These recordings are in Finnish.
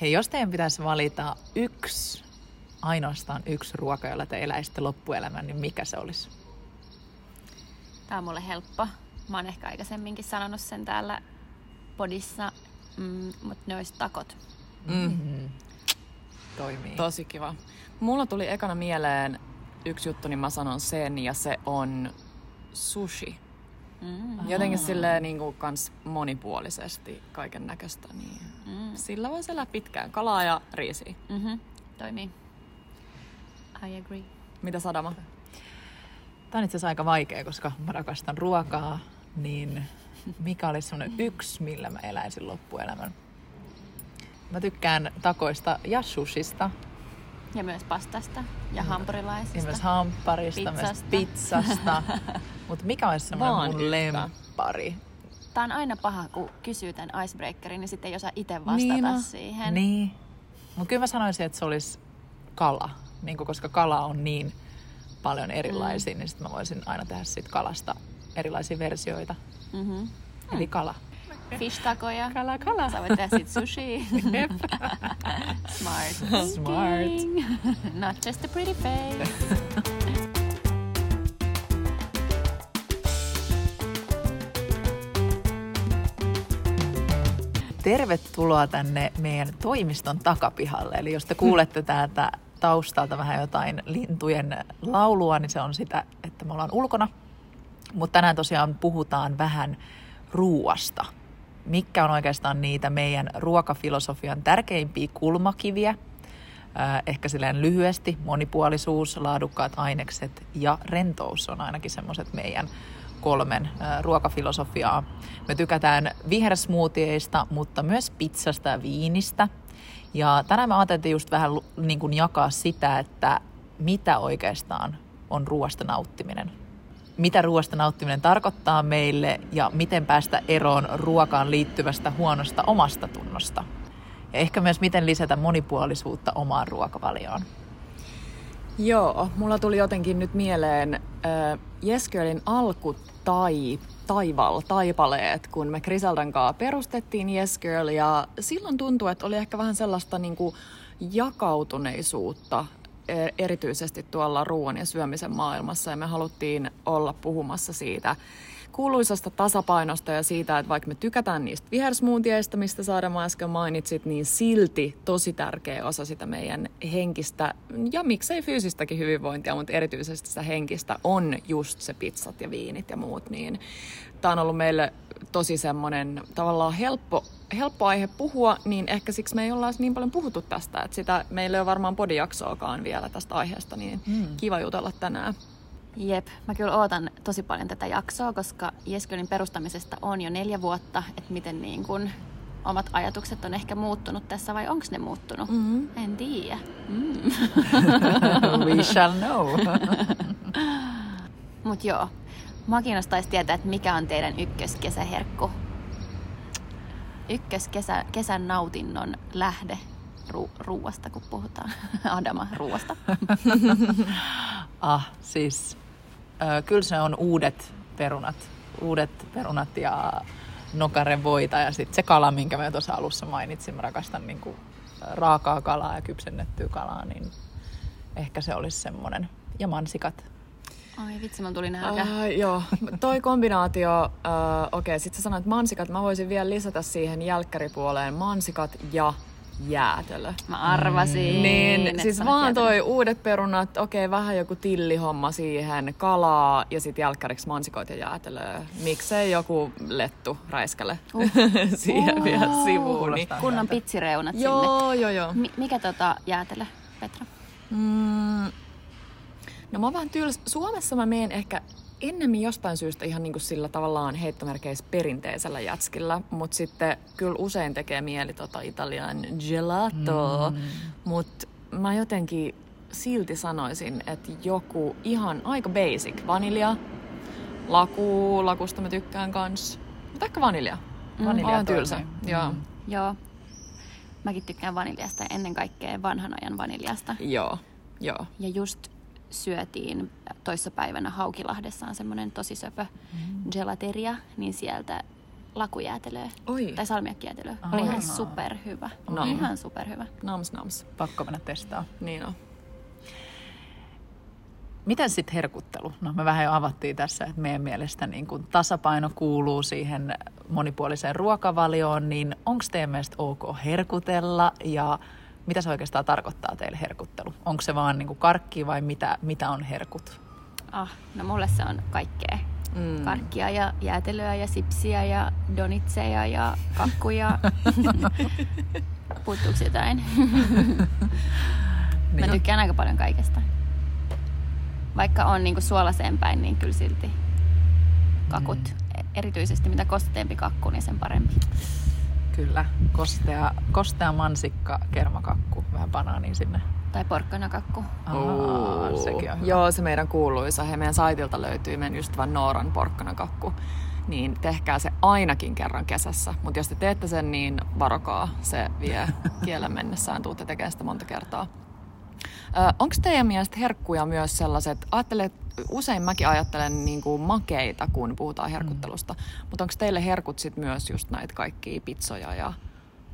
Hei, jos teidän pitäisi valita yksi, ainoastaan yksi ruoka, jolla te eläisitte loppuelämän, niin mikä se olisi? Tämä on mulle helppo. Mä oon ehkä aikaisemminkin sanonut sen täällä podissa, mm, mutta ne olisi takot. Mm. Toimii. Tosi kiva. Mulla tuli ekana mieleen yksi juttu, niin mä sanon sen, ja se on sushi. Mm. Jotenkin silleen niin kuin kans monipuolisesti kaiken näköistä, niin Mm. sillä voi elää pitkään. Kalaa ja riisiä. Mm-hmm. Toimii. I agree. Mitä Sadama? Tämä on itse asiassa aika vaikea, koska mä rakastan ruokaa, niin mikä olisi semmoinen yksi, millä mä eläisin loppuelämän? Mä tykkään takoista ja sushista, Ja myös pastasta ja hampurilaisista. ja myös hampparista, myös Pizzasta. pizzasta. Mutta mikä olisi semmoinen Vaan mun yhtä. lemppari? Tämä on aina paha, kun kysyy tämän icebreakerin, niin sitten ei osaa itse vastata Niin on. siihen. Niin. Mutta kyllä mä sanoisin, että se olisi kala. Niin koska kala on niin paljon erilaisia, mm. niin sitten mä voisin aina tehdä siitä kalasta erilaisia versioita. Mm-hmm. Eli kala. Fish-takoja. Kala, kala. Sä voit tehdä sit sushi. Smart. Smart. Not just a pretty face. Tervetuloa tänne meidän toimiston takapihalle. Eli jos te kuulette täältä taustalta vähän jotain lintujen laulua, niin se on sitä, että me ollaan ulkona. Mutta tänään tosiaan puhutaan vähän ruuasta. Mikä on oikeastaan niitä meidän ruokafilosofian tärkeimpiä kulmakiviä? Äh, Ehkä silleen lyhyesti, monipuolisuus, laadukkaat ainekset ja rentous on ainakin semmoiset meidän kolmen äh, ruokafilosofiaa. Me tykätään vihersmoothieista, mutta myös pizzasta ja viinistä. Ja tänään me ajateltiin just vähän niin kuin jakaa sitä, että mitä oikeastaan on ruoasta nauttiminen. Mitä ruoasta nauttiminen tarkoittaa meille ja miten päästä eroon ruokaan liittyvästä huonosta omasta tunnosta. Ja ehkä myös miten lisätä monipuolisuutta omaan ruokavalioon. Joo, mulla tuli jotenkin nyt mieleen äh, Yes Girlin alku tai taival, taipaleet, kun me Griseldan kanssa perustettiin Yes Girl ja silloin tuntui, että oli ehkä vähän sellaista niin kuin jakautuneisuutta erityisesti tuolla ruoan ja syömisen maailmassa. Ja me haluttiin olla puhumassa siitä kuuluisasta tasapainosta ja siitä, että vaikka me tykätään niistä vihersmoothieista, mistä Saadama äsken mainitsit, niin silti tosi tärkeä osa sitä meidän henkistä ja miksei fyysistäkin hyvinvointia, mutta erityisesti sitä henkistä on just se pizzat ja viinit ja muut. Niin tämä on ollut meille tosi semmoinen tavallaan helppo, helppo aihe puhua, niin ehkä siksi me ei olla niin paljon puhuttu tästä, että sitä meillä ei ole varmaan podijaksoakaan vielä tästä aiheesta, niin Mm. kiva jutella tänään. Jep, mä kyllä ootan tosi paljon tätä jaksoa, koska Jeskölin perustamisesta on jo neljä vuotta, että miten niin kun omat ajatukset on ehkä muuttunut tässä vai onko ne muuttunut? Mm-hmm. En tiedä. Mm. We shall know. Mut joo, mua kiinnostaisi tietää, että mikä on teidän ykköskesäherkku? Ykköskesä, kesän nautinnon lähde ru- ruuasta, kun puhutaan. Adama, ruuasta. Ah, siis kyllä se on uudet perunat. Uudet perunat ja nokarevoita ja sitten se kala, minkä mä tuossa alussa mainitsin. Mä rakastan niinku raakaa kalaa ja kypsennettyä kalaa, niin ehkä se olisi semmoinen. Ja mansikat. Ai vitsi, mun tuli nälkä. Uh, joo, toi kombinaatio, uh, okei, okay, sit sä sanoit mansikat, mä voisin vielä lisätä siihen jälkkäripuoleen mansikat ja jäätelö. Mä arvasin. Niin, että siis vaan jäätelö. toi uudet perunat, okei, okay, vähän joku tillihomma siihen, kalaa ja sit jälkkäriksi mansikoita ja jäätelöä. Miksei joku lettu räiskäle Uh. siihen Uh. vielä sivuun. Niin. Kunnon pitsireunat sinne. Joo, joo, joo. Mi- mikä tota jäätelö, Petra? Mm, no mä oon vähän. Suomessa mä meen ehkä ennemmin jostain syystä ihan niin kuin sillä tavallaan heittomerkeissä perinteisellä jätskillä, mutta sitten kyllä usein tekee mieli tota Italian gelato, mm. mutta mä jotenkin silti sanoisin, että joku ihan aika basic vanilja, laku, lakusta mä tykkään kans, mutta ehkä vanilja. Vanilja on tylsä, toimii. joo. Mm. Joo. Mäkin tykkään vaniljasta ja ennen kaikkea vanhan ajan vaniljasta. Joo, joo. Ja just syötiin toissapäivänä Haukilahdessa on semmoinen tosi söpö Mm. gelateria, niin sieltä lakujäätelöä. Oi. Tai salmiakkijäätelöä. Aha. Oli ihan superhyvä. No. Ihan superhyvä. Nams nams. Pakko mennä testaa. Niin on. Miten sitten herkuttelu? No me vähän jo avattiin tässä, että meidän mielestä niin kun tasapaino kuuluu siihen monipuoliseen ruokavalioon, niin onko teidän mielestä ok herkutella ja mitä se oikeastaan tarkoittaa teille herkuttelu? Onko se vaan niin kuin karkki vai mitä, mitä on herkut? Ah, no mulle se on kaikkea. Mm. Karkkia ja jäätelöä ja sipsiä ja donitseja ja kakkuja. Puuttuuko jotain? Mä Niin. tykkään aika paljon kaikesta. Vaikka on niinku suolaseen päin, niin kyllä silti kakut. Mm. Erityisesti mitä kosteempi kakku, niin sen parempi. Kyllä, kostea, kostea mansikka, kermakakku, vähän banaania sinne. Tai porkkanakakku. Aa, sekin on hyvä. Joo, se meidän kuuluisa. He meidän saitilta löytyy meidän ystävän Nooran porkkanakakku. Niin tehkää se ainakin kerran kesässä. Mutta jos te teette sen, niin varokaa. Se vie kielen mennessään. Tuutte tekemään sitä monta kertaa. Onko teidän mielestä herkkuja myös sellaiset, ajattelet, usein mäkin ajattelen niin kuin makeita, kun puhutaan herkuttelusta, mm. mutta onko teille herkut sit myös just näitä kaikkia pizzoja ja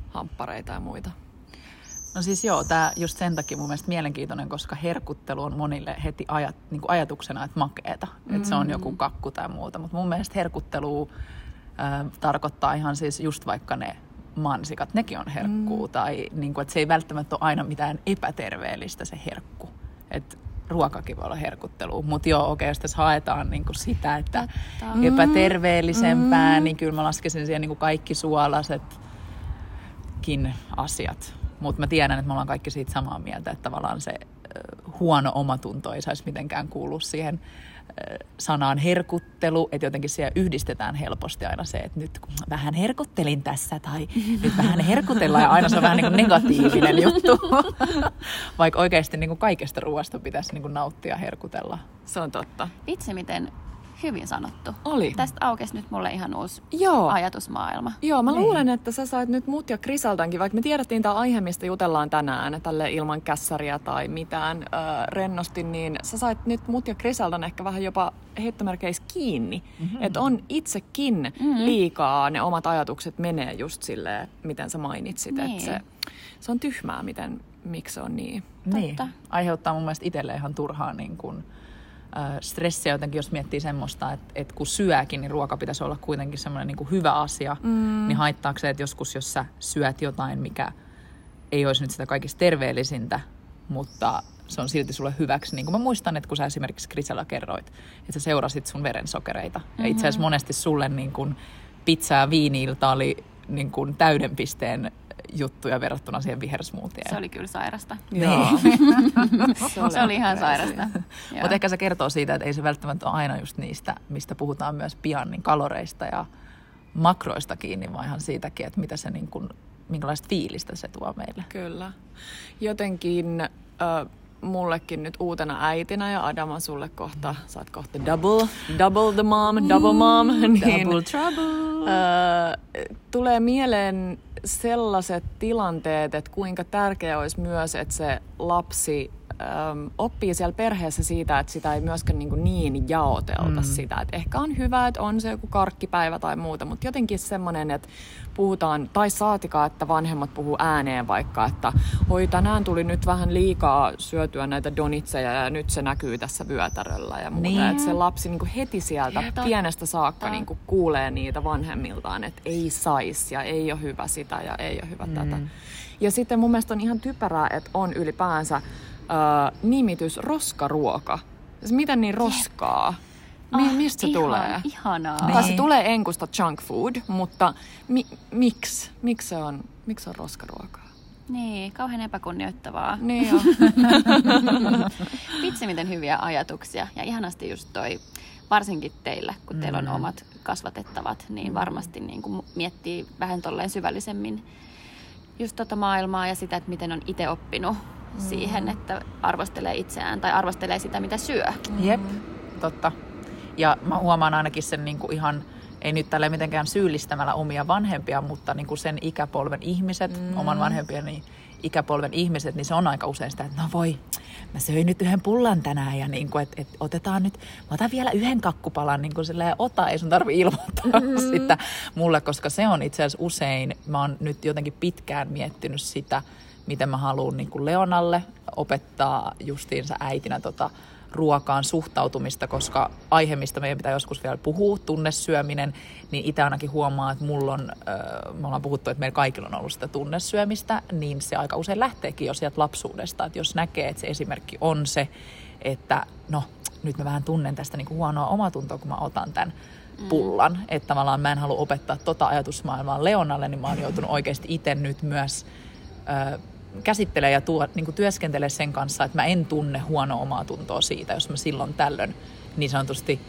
hamppareita ja muita? No siis joo, tämä just sen takia mun mielestä mielenkiintoinen, koska herkuttelu on monille heti ajat, niin kuin ajatuksena, että makeeta. Mm. Että se on joku kakku tai muuta. Mutta mun mielestä herkuttelu äh, tarkoittaa ihan siis just vaikka ne mansikat, nekin on herkkuu. Mm. Tai niin kuin, että se ei välttämättä ole aina mitään epäterveellistä se herkku. Että ruokakin voi olla herkuttelua. Mutta joo, okei, jos tässä haetaan niin kuin sitä, että Totta. epäterveellisempää, mm. niin kyllä mä laskisin siihen niin kuin kaikki suolaisetkin asiat. Mutta mä tiedän, että me ollaan kaikki siitä samaa mieltä, että tavallaan se huono omatunto ei saisi mitenkään kuulua siihen sanaan herkuttelu, että jotenkin siellä yhdistetään helposti aina se, että nyt kun vähän herkuttelin tässä tai nyt vähän herkutellaan ja aina se on vähän niin kuin negatiivinen juttu. Vaikka oikeasti niin kuin kaikesta ruoasta pitäisi niin kuin nauttia herkutella. Se on totta. Vitsi, miten hyvin sanottu. Oli. Tästä aukesi nyt mulle ihan uusi Joo. ajatusmaailma. Joo, mä Niin. luulen, että sä sait nyt mut ja Krisaltankin, vaikka me tiedettiin tämä aihe, mistä jutellaan tänään, tälle ilman kässäriä tai mitään äh, rennosti, niin sä sait nyt mut ja Krisaltan ehkä vähän jopa heittomerkeissä kiinni. Mm-hmm. Että on itsekin mm-hmm. liikaa ne omat ajatukset menee just silleen, miten sä mainitsit. Niin. Että se, se on tyhmää, miten, miksi se on niin. Niin, Totta. aiheuttaa mun mielestä itselle ihan turhaa niin kuin, stressiä jotenkin, jos miettii semmoista, että, että kun syökin, niin ruoka pitäisi olla kuitenkin semmoinen niin kuin hyvä asia. Mm. Niin haittaako se, että joskus jos sä syöt jotain, mikä ei olisi nyt sitä kaikista terveellisintä, mutta se on silti sulle hyväksi. Niin kuin mä muistan, että kun sä esimerkiksi Krisella kerroit, että sä seurasit sun verensokereita. Mm-hmm. Ja itse asiassa monesti sulle niin kuin pizza ja viiniilta oli niin kuin täyden pisteen juttuja verrattuna siihen vihersmoothien. Se oli kyllä sairasta. Joo. Se oli ihan sairasta. Mutta ehkä se kertoo siitä, että ei se välttämättä ole aina just niistä, mistä puhutaan myös pian, niin kaloreista ja makroista kiinni, vaan ihan siitäkin, että mitä se niin kuin, minkälaista fiilistä se tuo meille. Kyllä. Jotenkin äh, mullekin nyt uutena äitinä ja Adama sulle kohta, sä oot kohta double, double the mom, double mom. niin, Double trouble! Öö, tulee mieleen sellaiset tilanteet, että kuinka tärkeää olisi myös, että se lapsi öm, oppii siellä perheessä siitä, että sitä ei myöskään niin, niin jaotelta mm. sitä. Että ehkä on hyvä, että on se joku karkkipäivä tai muuta, mutta jotenkin semmoinen, että puhutaan, tai saatikaa, että vanhemmat puhuu ääneen vaikka, että oi tänään tuli nyt vähän liikaa syötyä näitä donitseja ja nyt se näkyy tässä vyötäröllä ja muuta. Niin. Että se lapsi niin heti sieltä Totta. pienestä saakka niin kuulee niitä vanhemmiltaan, että ei sais ja ei ole hyvä sitä ja ei ole hyvä mm. tätä. Ja sitten mun mielestä on ihan typerää, että on ylipäänsä äh, nimitys roskaruoka. Siis miten niin roskaa? Mi- Ah, mistä se ihan tulee? Ihanaa. Niin. Tai se tulee enkusta junk food, mutta mi- miksi? Miksi se on, miksi se on roskaruokaa? Niin, kauhean epäkunnioittavaa. Niin. Vitsi, miten hyviä ajatuksia. Ja ihanasti just toi, varsinkin teillä, kun mm. teillä on omat kasvatettavat, niin varmasti niin kuin miettii vähän tolleen syvällisemmin just tota maailmaa ja sitä, että miten on itse oppinut mm. siihen, että arvostelee itseään tai arvostelee sitä, mitä syö. Jep, totta. Ja mä huomaan ainakin sen niin kuin ihan, ei nyt tällä mitenkään syyllistämällä omia vanhempia, mutta niin kuin sen ikäpolven ihmiset, mm. oman vanhempieni ikäpolven ihmiset, niin se on aika usein sitä, että no voi, mä söin nyt yhden pullan tänään ja niin kuin, että, että otetaan nyt, mä otan vielä yhden kakkupalan, niin kuin silleen, ota, ei sun tarvi ilmoittaa mm. sitä mulle, koska se on itse asiassa usein, mä oon nyt jotenkin pitkään miettinyt sitä, miten mä haluan niin kuin Leonalle opettaa justiinsa äitinä tota, ruokaan suhtautumista, koska aihe, mistä meidän pitää joskus vielä puhua, tunnesyöminen, niin itse ainakin huomaa, että mulla on, me ollaan puhuttu, että meillä kaikilla on ollut sitä tunnesyömistä, niin se aika usein lähteekin jo sieltä lapsuudesta, että jos näkee, että se esimerkki on se, että no, nyt mä vähän tunnen tästä niin kuin huonoa omatuntoa, kun mä otan tämän pullan. Mm. Että tavallaan mä en halua opettaa tota ajatusmaailmaa Leonalle, niin mä oon joutunut oikeasti itse nyt myös ö, käsittelee ja tuo, niin työskentelee sen kanssa, että mä en tunne huonoa omaa tuntoa siitä, jos mä silloin tällöin niin sanotusti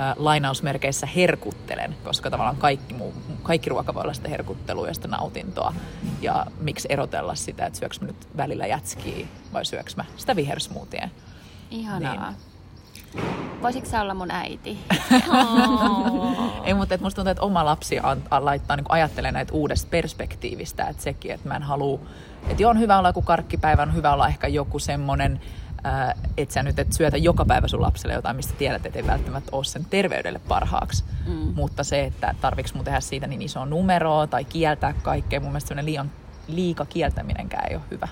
äh, lainausmerkeissä herkuttelen, koska tavallaan kaikki, muu, kaikki ruoka voi olla sitä herkuttelua ja sitä nautintoa. Ja miksi erotella sitä, että syöks mä nyt välillä jätskiä vai syöks mä sitä vihersmoothia. Ihanaa. Niin. Voisitko sä olla mun äiti? Ei, mutta et musta tuntuu, että oma lapsi laittaa, niin ajattelee näitä uudesta perspektiivistä, että sekin, että mä en halua, että joo, on hyvä olla joku karkkipäivä, on hyvä olla ehkä joku semmoinen, äh, että sä nyt et syötä joka päivä sun lapselle jotain, mistä tiedät, että ei välttämättä ole sen terveydelle parhaaksi. Mm. Mutta se, että tarviks mun tehdä siitä niin iso numeroa tai kieltää kaikkea, mun mielestä liian liika kieltäminenkään ei ole hyvä.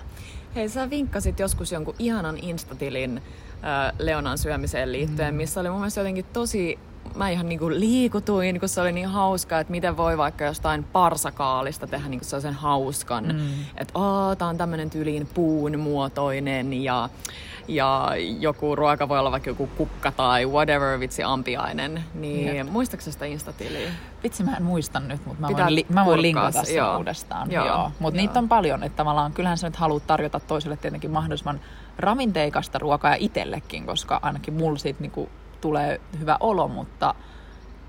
Hei, sä vinkkasit joskus jonkun ihanan instatilin Leonan syömiseen liittyen, mm. missä oli mun mielestä jotenkin tosi mä ihan niinku liikutuin, kun se oli niin hauskaa, että miten voi vaikka jostain parsakaalista tehdä niinku sellaisen hauskan. Mm. Että tää on tämmönen tyyliin puun muotoinen ja, ja joku ruoka voi olla vaikka joku kukka tai whatever vitsi ampiainen. Niin Jep. muistaaksä sitä Instatiliä? Vitsi mä en muista nyt, mutta mä Pitää voin, li- mä voin linkata sen joo. uudestaan. Joo. Joo. Mutta niitä on paljon, että tavallaan kyllähän sä nyt haluat tarjota toiselle tietenkin mahdollisimman ravinteikasta ruokaa ja itsellekin, koska ainakin mulla siitä niinku tulee hyvä olo, mutta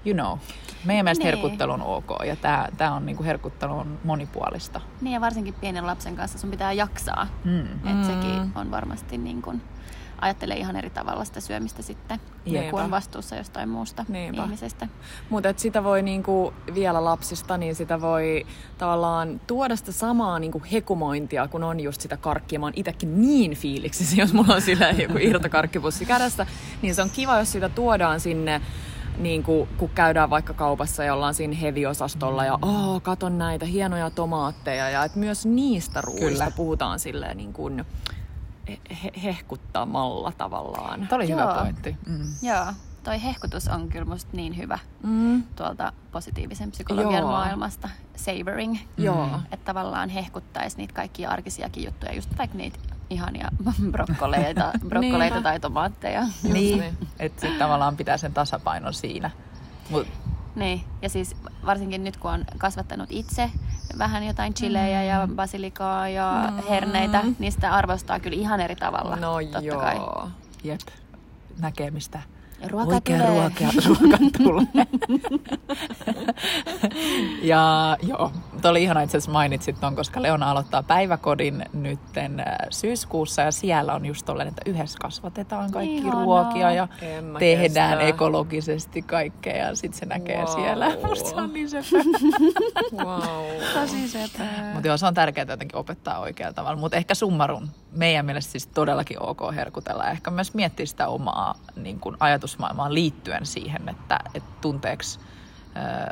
you know, meidän mielestä niin. herkuttelu on ok ja tämä tää on niinku herkuttelun monipuolista. Niin ja varsinkin pienen lapsen kanssa sun pitää jaksaa, mm. että mm. sekin on varmasti niin kuin, ajattelee ihan eri tavalla sitä syömistä sitten, Niinpä. kun on vastuussa jostain muusta Niinpä. ihmisestä. Mutta sitä voi niinku, vielä lapsista, niin sitä voi tavallaan tuoda sitä samaa niinku hekumointia, kun on just sitä karkkia. Mä oon itekin niin fiiliksissä, jos mulla on sillä joku irtokarkkipussi kädessä, niin se on kiva, jos sitä tuodaan sinne niin kuin, kun käydään vaikka kaupassa ja ollaan siinä heviosastolla ja oh, katon näitä hienoja tomaatteja ja että myös niistä ruuista Kyllä. puhutaan silleen niin kuin, he- hehkuttamalla tavallaan. Tämä oli Joo. hyvä pointti. Mm. Joo, toi hehkutus on kyllä musta niin hyvä mm. tuolta positiivisen psykologian Joo. maailmasta. Savoring. Joo. Että tavallaan hehkuttaisi niitä kaikkia arkisiakin juttuja, just vaikka niitä ihania brokkoleita, brokkoleita tai tomaatteja. Niin, niin. että sitten tavallaan pitää sen tasapainon siinä. Mut. Niin, ja siis varsinkin nyt kun on kasvattanut itse vähän jotain chilejä mm. ja basilikaa ja mm. herneitä, niin sitä arvostaa kyllä ihan eri tavalla. No totta joo. Kai. Jep, näkemistä Ruoka Oikea tulee. ruoka, ruoka tulee. ja joo, tuo oli ihana itse asiassa mainitsit ton, koska Leona aloittaa päiväkodin nytten äh, syyskuussa ja siellä on just tollainen, että yhdessä kasvatetaan kaikki Ihanaa. ruokia ja tehdään kestä. ekologisesti kaikkea ja sitten se näkee wow. siellä. Musta se on niin sepä. wow. Tosi sepä. Mutta joo, se on tärkeää jotenkin opettaa oikealla tavalla. Mutta ehkä summarun meidän mielestä siis todellakin ok herkutella ja ehkä myös miettiä sitä omaa niin kun ajatusmaailmaa liittyen siihen, että, että tunteeksi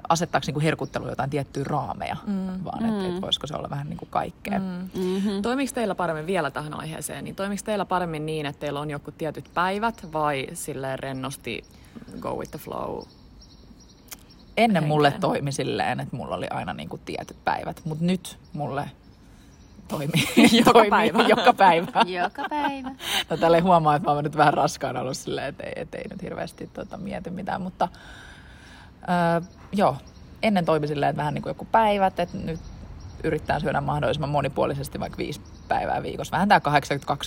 asettaako niin herkuttelu jotain tiettyjä raameja, mm. vaan että mm. et voisiko se olla vähän niin kuin kaikkea. Mm. Mm-hmm. Toimiko teillä paremmin vielä tähän aiheeseen, niin toimiko teillä paremmin niin, että teillä on joku tietyt päivät vai silleen rennosti go with the flow? Ennen henkeen? mulle toimi silleen, että mulla oli aina niin kuin tietyt päivät, mutta nyt mulle toimii. joka toimii päivä. joka päivä. joka päivä. No tälle huomaa, että mä oon nyt vähän raskaan ollut silleen, että ei, et ei nyt hirveästi tuota, mieti mitään, mutta öö, joo, ennen toimi silleen, että vähän niin kuin joku päivät, että nyt yrittää syödä mahdollisimman monipuolisesti vaikka viisi päivää viikossa. Vähän tämä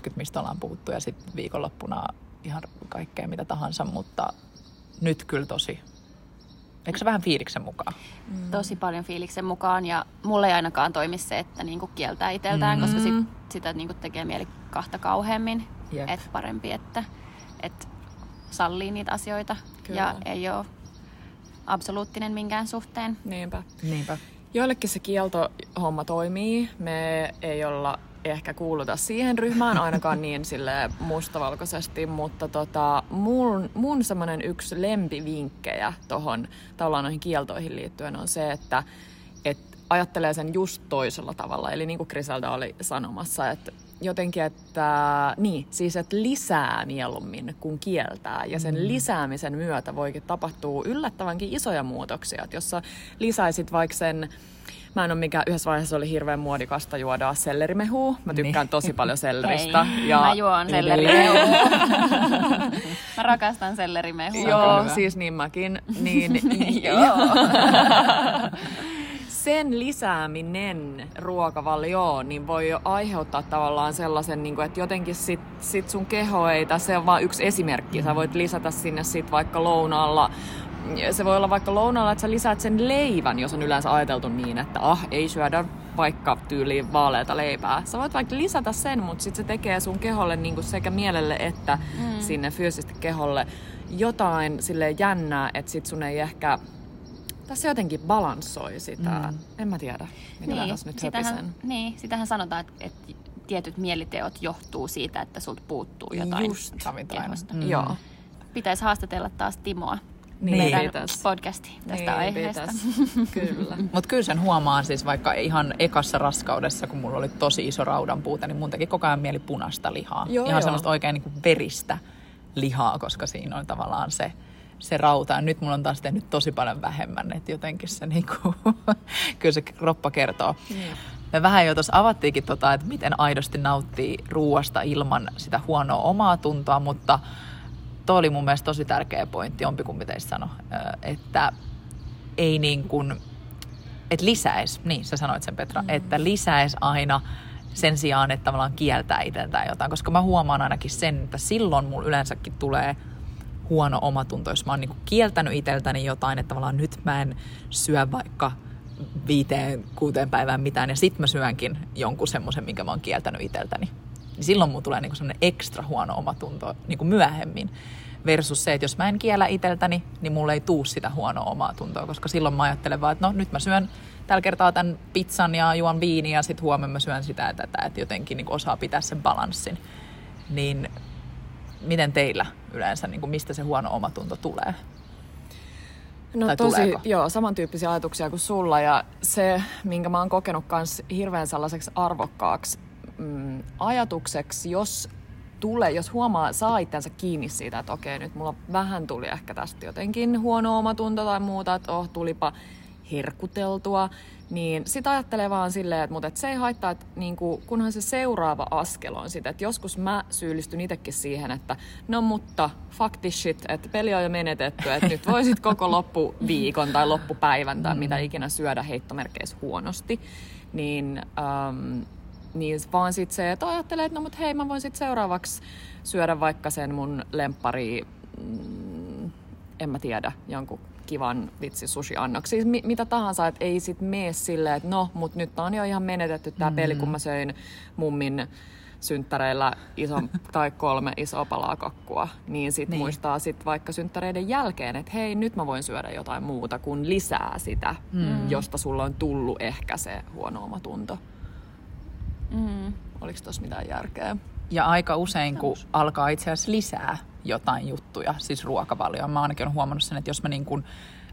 80-20, mistä ollaan puhuttu, ja sitten viikonloppuna ihan kaikkea mitä tahansa, mutta nyt kyllä tosi Eikö se vähän fiiliksen mukaan? Mm. Tosi paljon fiiliksen mukaan ja mulle ei ainakaan toimi se, että niinku kieltää itseltään, mm. koska sit, sitä niinku tekee mieli kahta kauheammin. Yep. Et parempi, että et sallii niitä asioita Kyllä. ja ei ole absoluuttinen minkään suhteen. Niinpä. Niinpä. Joillekin se kieltohomma toimii. Me ei olla ehkä kuuluta siihen ryhmään, ainakaan niin sille mustavalkoisesti, mutta tota, mun, mun semmoinen yksi lempivinkkejä tuohon tavallaan noihin kieltoihin liittyen on se, että et ajattelee sen just toisella tavalla. Eli niin kuin Griselda oli sanomassa, että jotenkin, että niin, siis että lisää mieluummin kuin kieltää. Ja sen mm. lisäämisen myötä voikin tapahtua yllättävänkin isoja muutoksia. Että jos sä lisäisit vaikka sen Mä en ole mikä yhdessä vaiheessa oli hirveän muodikasta juoda sellerimehua. Mä tykkään niin. tosi paljon selleristä. Hei, ja mä juon sellerimehua. mä rakastan sellerimehua. Joo, siis niin mäkin. Niin, Joo sen lisääminen ruokavalioon niin voi jo aiheuttaa tavallaan sellaisen, niin kuin, että jotenkin sit, sit sun keho ei, tai se on vain yksi esimerkki. Sä voit lisätä sinne sit vaikka lounaalla se voi olla vaikka lounaalla, että sä lisäät sen leivän, jos on yleensä ajateltu niin, että ah, ei syödä vaikka tyyliin vaaleita leipää. Sä voit vaikka lisätä sen, mutta sitten se tekee sun keholle niin kuin sekä mielelle että mm. sinne fyysisesti keholle jotain sille jännää, että sit sun ei ehkä tässä jotenkin balanssoi sitä. Mm. En mä tiedä, mitä niin, tässä nyt sitähän, Niin, sitähän sanotaan, että, että tietyt mieliteot johtuu siitä, että sulta puuttuu jotain Just. kehosta. Mm. Joo. Pitäisi haastatella taas Timoa. Niin, meidän pitäis. podcasti tästä niin, aiheesta. kyllä. Mutta kyllä sen huomaan siis vaikka ihan ekassa raskaudessa, kun mulla oli tosi iso raudan puute, niin mun teki koko ajan mieli punasta lihaa. Joo, ihan joo. semmoista oikein niin kuin veristä lihaa, koska siinä on tavallaan se se rauta. Ja nyt mulla on taas tehnyt tosi paljon vähemmän, että jotenkin se niinku, kyllä se kroppa kertoo. Mm. Me vähän jo tuossa avattiinkin tota, että miten aidosti nauttii ruuasta ilman sitä huonoa omaa tuntoa, mutta toi oli mun mielestä tosi tärkeä pointti, jompikumpi teistä sanoi, että ei niin kuin, että lisäis, niin sä sanoit sen Petra, mm. että lisäis aina sen sijaan, että tavallaan kieltää itseltään jotain, koska mä huomaan ainakin sen, että silloin mulla yleensäkin tulee huono omatunto, jos mä oon niin kieltänyt itseltäni jotain, että tavallaan nyt mä en syö vaikka viiteen, kuuteen päivään mitään, ja sit mä syönkin jonkun semmoisen, minkä mä oon kieltänyt itseltäni. Niin silloin mun tulee niin semmoinen ekstra huono omatunto niin kuin myöhemmin. Versus se, että jos mä en kiellä itseltäni, niin mulle ei tuu sitä huonoa omaa tuntoa, koska silloin mä ajattelen vaan, että no nyt mä syön tällä kertaa tämän pizzan ja juon viiniä ja sitten huomenna mä syön sitä ja tätä, että jotenkin niin osaa pitää sen balanssin. Niin miten teillä yleensä, niin kuin mistä se huono omatunto tulee? No tai tosi, tuleeko? joo, samantyyppisiä ajatuksia kuin sulla ja se, minkä mä oon kokenut myös hirveän sellaiseksi arvokkaaksi mm, ajatukseksi, jos tulee, jos huomaa, saa itsensä kiinni siitä, että okei, nyt mulla vähän tuli ehkä tästä jotenkin huono omatunto tai muuta, että oh, tulipa herkuteltua, niin sitä ajattelee vaan silleen, että, mutta että se ei haittaa, että niin kuin, kunhan se seuraava askel on sitä, että joskus mä syyllistyn itsekin siihen, että no mutta fuck this shit, että peli on jo menetetty, että nyt voisit koko loppuviikon tai loppupäivän tai mitä ikinä syödä heittomerkeissä huonosti, niin, ähm, niin vaan sitten se, että ajattelee, että no mutta hei mä voin sitten seuraavaksi syödä vaikka sen mun lemppari, mm, en mä tiedä, jonkun kivan vitsi sushi-annoksi. Siis mi- mitä tahansa, että ei sit mene silleen, että no, mut nyt on jo ihan menetetty tämä mm. peli, kun mä söin mummin synttäreillä iso, tai kolme isoa palaa kakkua, niin sit niin. muistaa sit vaikka synttäreiden jälkeen, että hei, nyt mä voin syödä jotain muuta kuin lisää sitä, mm. josta sulla on tullut ehkä se huono omatunto. Mm. Oliko tossa mitään järkeä? Ja aika usein, kun alkaa itse asiassa lisää jotain juttuja, siis ruokavalioon. Mä ainakin olen huomannut sen, että jos mä niin kuin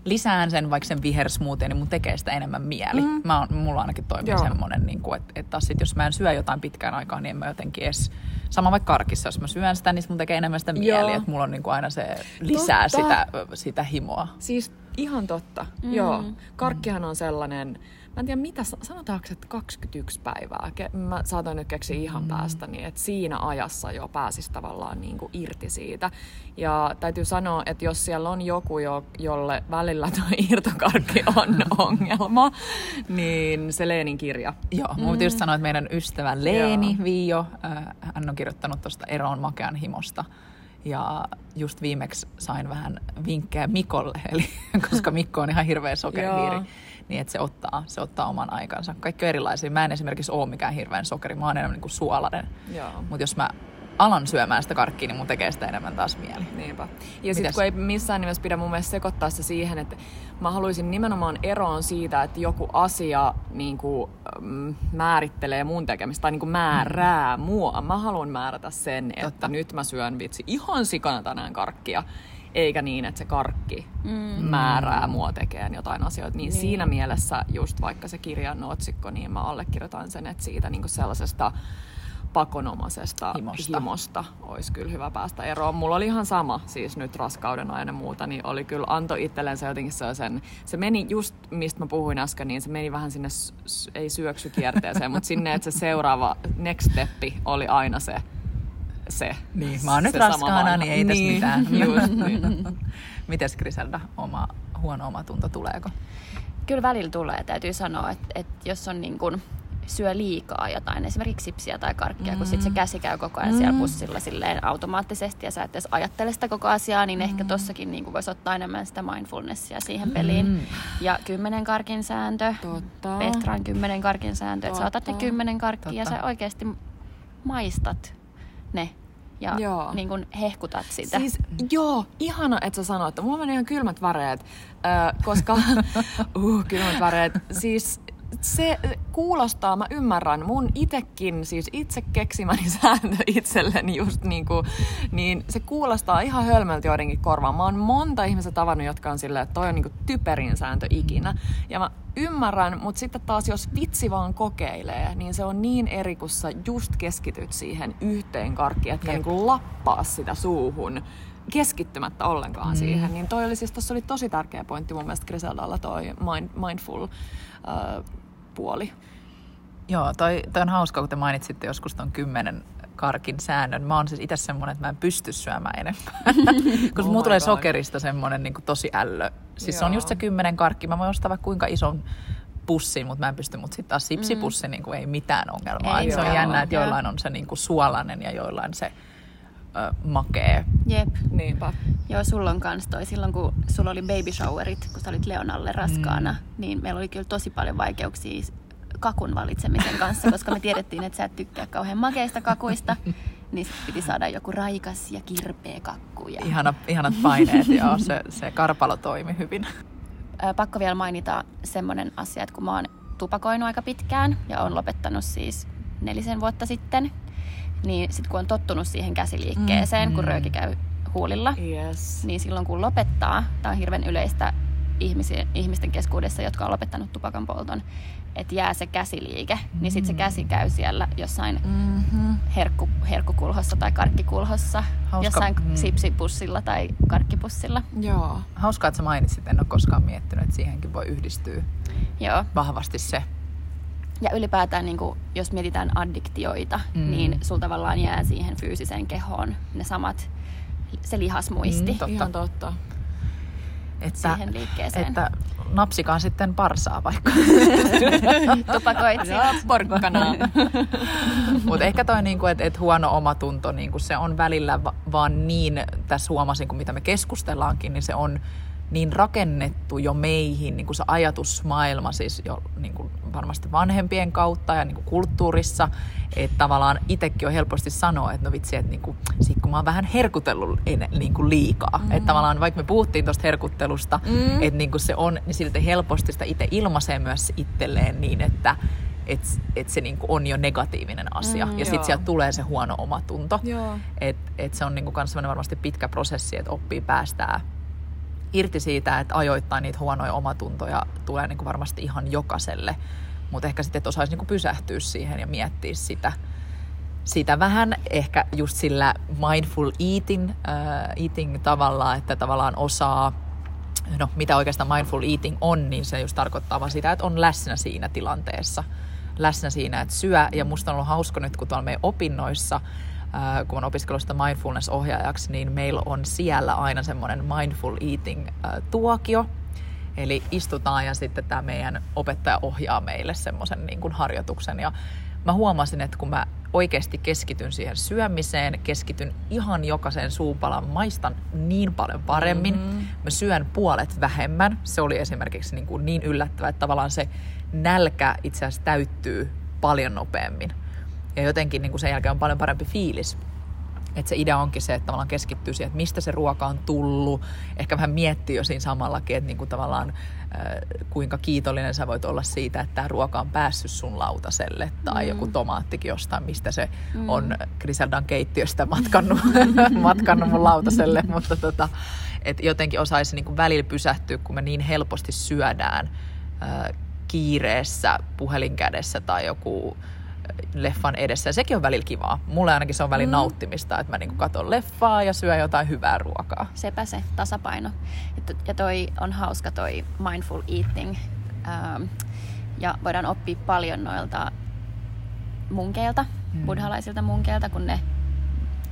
lisään sen vaikka sen vihersmoothien, niin mun tekee sitä enemmän mieli. Mm. Mä on, mulla ainakin toimii Joo. semmoinen, niin kuin, että, että taas sit, jos mä en syö jotain pitkään aikaa, niin en mä jotenkin edes... Sama vaikka karkissa, jos mä syön sitä, niin mun tekee enemmän sitä mieli. Että mulla on niin kuin aina se lisää sitä, sitä himoa. Siis ihan totta. Mm. Joo. Karkkihan on sellainen Mä en tiedä, mitä sanotaanko, että 21 päivää. Mä saatoin nyt keksiä ihan mm. päästä, niin että siinä ajassa jo pääsisi tavallaan niin kuin irti siitä. Ja täytyy sanoa, että jos siellä on joku, jo, jolle välillä tuo irtokarkki on ongelma, niin se Leenin kirja. Joo, mm. just sanoa, että meidän ystävä Leeni Viio, äh, hän on kirjoittanut tuosta eroon makean himosta. Ja just viimeksi sain vähän vinkkejä Mikolle, eli koska Mikko on ihan hirveä sokerihiiri niin että se ottaa, se ottaa oman aikansa. Kaikki on erilaisia. Mä en esimerkiksi ole mikään hirveän sokeri, mä oon enemmän niin kuin suolainen. Mutta jos mä alan syömään sitä karkkia, niin mun tekee sitä enemmän taas mieli. Niinpä. Ja sitten kun ei missään nimessä pidä mun mielestä sekoittaa se siihen, että mä haluaisin nimenomaan eroon siitä, että joku asia niin kuin, mm, määrittelee mun tekemistä tai niin kuin määrää mm. mua. Mä haluan määrätä sen, Totta. että nyt mä syön vitsi ihan sikana tänään karkkia eikä niin, että se karkki mm. määrää mua tekemään jotain asioita. Niin, niin siinä mielessä just vaikka se kirjan otsikko, niin mä allekirjoitan sen, että siitä niin sellaisesta pakonomaisesta himosta. himosta olisi kyllä hyvä päästä eroon. Mulla oli ihan sama, siis nyt raskauden ajan ja muuta, niin oli kyllä anto itsellensä jotenkin sen, se meni just mistä mä puhuin äsken, niin se meni vähän sinne, ei syöksykierteeseen, mutta sinne, että se seuraava next steppi oli aina se, se. Niin, mä oon nyt raskaana, niin ei niin, tässä mitään. Just, niin. Mites Griselda, oma huono omatunto tuleeko? Kyllä välillä tulee, täytyy sanoa, että, että jos on niin kuin, syö liikaa jotain, esimerkiksi sipsiä tai karkkia, mm. kun sitten se käsi käy koko ajan mm. siellä pussilla silleen automaattisesti ja sä et edes ajattele sitä koko asiaa, niin mm. ehkä tossakin niin voisi ottaa enemmän sitä mindfulnessia siihen peliin. Mm. Ja kymmenen karkin sääntö, Totta. Petran kymmenen karkin sääntö, että sä otat ne kymmenen karkkia Totta. ja sä oikeasti maistat ne ja joo. niin kuin hehkutat sitä. Siis, joo, ihana, että sä sanoit, että mulla meni ihan kylmät väreet, koska, uh, kylmät väreet, siis se kuulostaa, mä ymmärrän, mun itekin, siis itse keksimäni sääntö itselleni just niin kuin, niin se kuulostaa ihan hölmöltä joidenkin korvaan. Mä oon monta ihmistä tavannut, jotka on silleen, että toi on niin kuin typerin sääntö ikinä. Ja mä ymmärrän, mutta sitten taas jos vitsi vaan kokeilee, niin se on niin eri, kun sä just keskityt siihen yhteen karkkiin, että niin kuin lappaa sitä suuhun keskittymättä ollenkaan mm. siihen. Niin toi oli siis, tossa oli tosi tärkeä pointti mun mielestä Griseldalla toi mind, mindful uh, puoli. Joo, toi, toi on hauska, kun te mainitsitte joskus ton kymmenen karkin säännön. Mä oon siis itse semmonen, että mä en pysty syömään enempää. Koska oh mulla tulee God. sokerista semmonen niin kuin tosi ällö. Siis Joo. se on just se kymmenen karkki. Mä voin ostaa vaikka kuinka ison pussin, mutta mä en pysty, mutta sitten taas sipsipussi mm. niin kuin ei mitään ongelmaa. Ei, se on jännä, että joillain on se niin kuin suolainen ja joillain se ö, makee. Jep. Niinpä. Joo, sulla on kans toi. Silloin kun sulla oli baby showerit, kun sä olit Leonalle raskaana, mm. niin meillä oli kyllä tosi paljon vaikeuksia kakun valitsemisen kanssa, koska me tiedettiin, että sä et tykkää kauhean makeista kakuista. Niin piti saada joku raikas ja kirpeä kakku. Ja... Ihana, ihanat paineet, joo. Se, se karpalo toimi hyvin. Pakko vielä mainita semmoinen asia, että kun mä oon tupakoinut aika pitkään ja on lopettanut siis nelisen vuotta sitten, niin sitten kun on tottunut siihen käsiliikkeeseen, mm, kun rööki käy huulilla, yes. niin silloin kun lopettaa, tämä on hirveän yleistä ihmisi, ihmisten keskuudessa, jotka on lopettanut tupakan polton, että jää se käsiliike, mm. niin sitten se käsi käy siellä jossain mm-hmm. herkku, herkkukulhossa tai karkkikulhossa, Hauska. jossain mm. sipsipussilla tai karkkipussilla. Joo. Hauskaa, että sä mainitsit, en ole koskaan miettinyt, että siihenkin voi yhdistyä Joo. vahvasti se. Ja ylipäätään, niin kuin, jos mietitään addiktioita, mm. niin sul tavallaan jää siihen fyysiseen kehoon ne samat, se lihasmuisti. Mm, totta. Ihan totta. Että, siihen liikkeeseen. Että napsikaa sitten parsaa vaikka. Tupakoitsija. porkkana. Mutta ehkä toi, niinku, että et huono omatunto, niinku, se on välillä va- vaan niin, tässä huomasin, kun mitä me keskustellaankin, niin se on niin rakennettu jo meihin niin kuin se ajatusmaailma siis jo niin kuin varmasti vanhempien kautta ja niin kuin kulttuurissa, että tavallaan itsekin on helposti sanoa, että no vitsi, että niin kuin, sit kun mä oon vähän herkutellut niin kuin liikaa, mm. että tavallaan vaikka me puhuttiin tuosta herkuttelusta, mm. että niin kuin se on, niin silti helposti sitä itse ilmaisee myös itselleen niin, että että et se niinku on jo negatiivinen asia. Mm, ja sitten sieltä tulee se huono omatunto. Että et se on niinku kans varmasti pitkä prosessi, että oppii päästää irti siitä, että ajoittain niitä huonoja omatuntoja tulee niin kuin varmasti ihan jokaiselle. Mutta ehkä sitten, että osaisi niin kuin pysähtyä siihen ja miettiä sitä, sitä vähän ehkä just sillä mindful eating, uh, eating tavalla, että tavallaan osaa, no mitä oikeastaan mindful eating on, niin se just tarkoittaa vaan sitä, että on läsnä siinä tilanteessa. Läsnä siinä, että syö. Ja musta on ollut hauska nyt, kun tuolla meidän opinnoissa Äh, kun on opiskellut sitä mindfulness-ohjaajaksi, niin meillä on siellä aina semmoinen mindful eating-tuokio. Äh, Eli istutaan ja sitten tämä meidän opettaja ohjaa meille semmoisen niin kuin harjoituksen. Ja mä huomasin, että kun mä oikeasti keskityn siihen syömiseen, keskityn ihan jokaisen suupalan, maistan niin paljon paremmin. Mm-hmm. Mä syön puolet vähemmän. Se oli esimerkiksi niin, kuin niin yllättävää, että tavallaan se nälkä itse asiassa täyttyy paljon nopeammin. Ja jotenkin niin kuin sen jälkeen on paljon parempi fiilis. Että se idea onkin se, että tavallaan keskittyy siihen, että mistä se ruoka on tullut. Ehkä vähän miettii jo siinä samallakin, että niin kuin tavallaan kuinka kiitollinen sä voit olla siitä, että tämä ruoka on päässyt sun lautaselle. Tai mm. joku tomaattikin jostain, mistä se mm. on Griseldan keittiöstä matkannut, matkannut mun lautaselle. Mutta tota, et jotenkin osaisi niin kuin välillä pysähtyä, kun me niin helposti syödään kiireessä puhelin kädessä tai joku leffan edessä. Ja sekin on välillä kivaa. Mulle ainakin se on välillä mm. nauttimista, että mä niinku katon leffaa ja syön jotain hyvää ruokaa. Sepä se, tasapaino. Ja toi on hauska toi mindful eating. Ähm, ja voidaan oppia paljon noilta munkeilta, mm. buddhalaisilta munkeilta, kun ne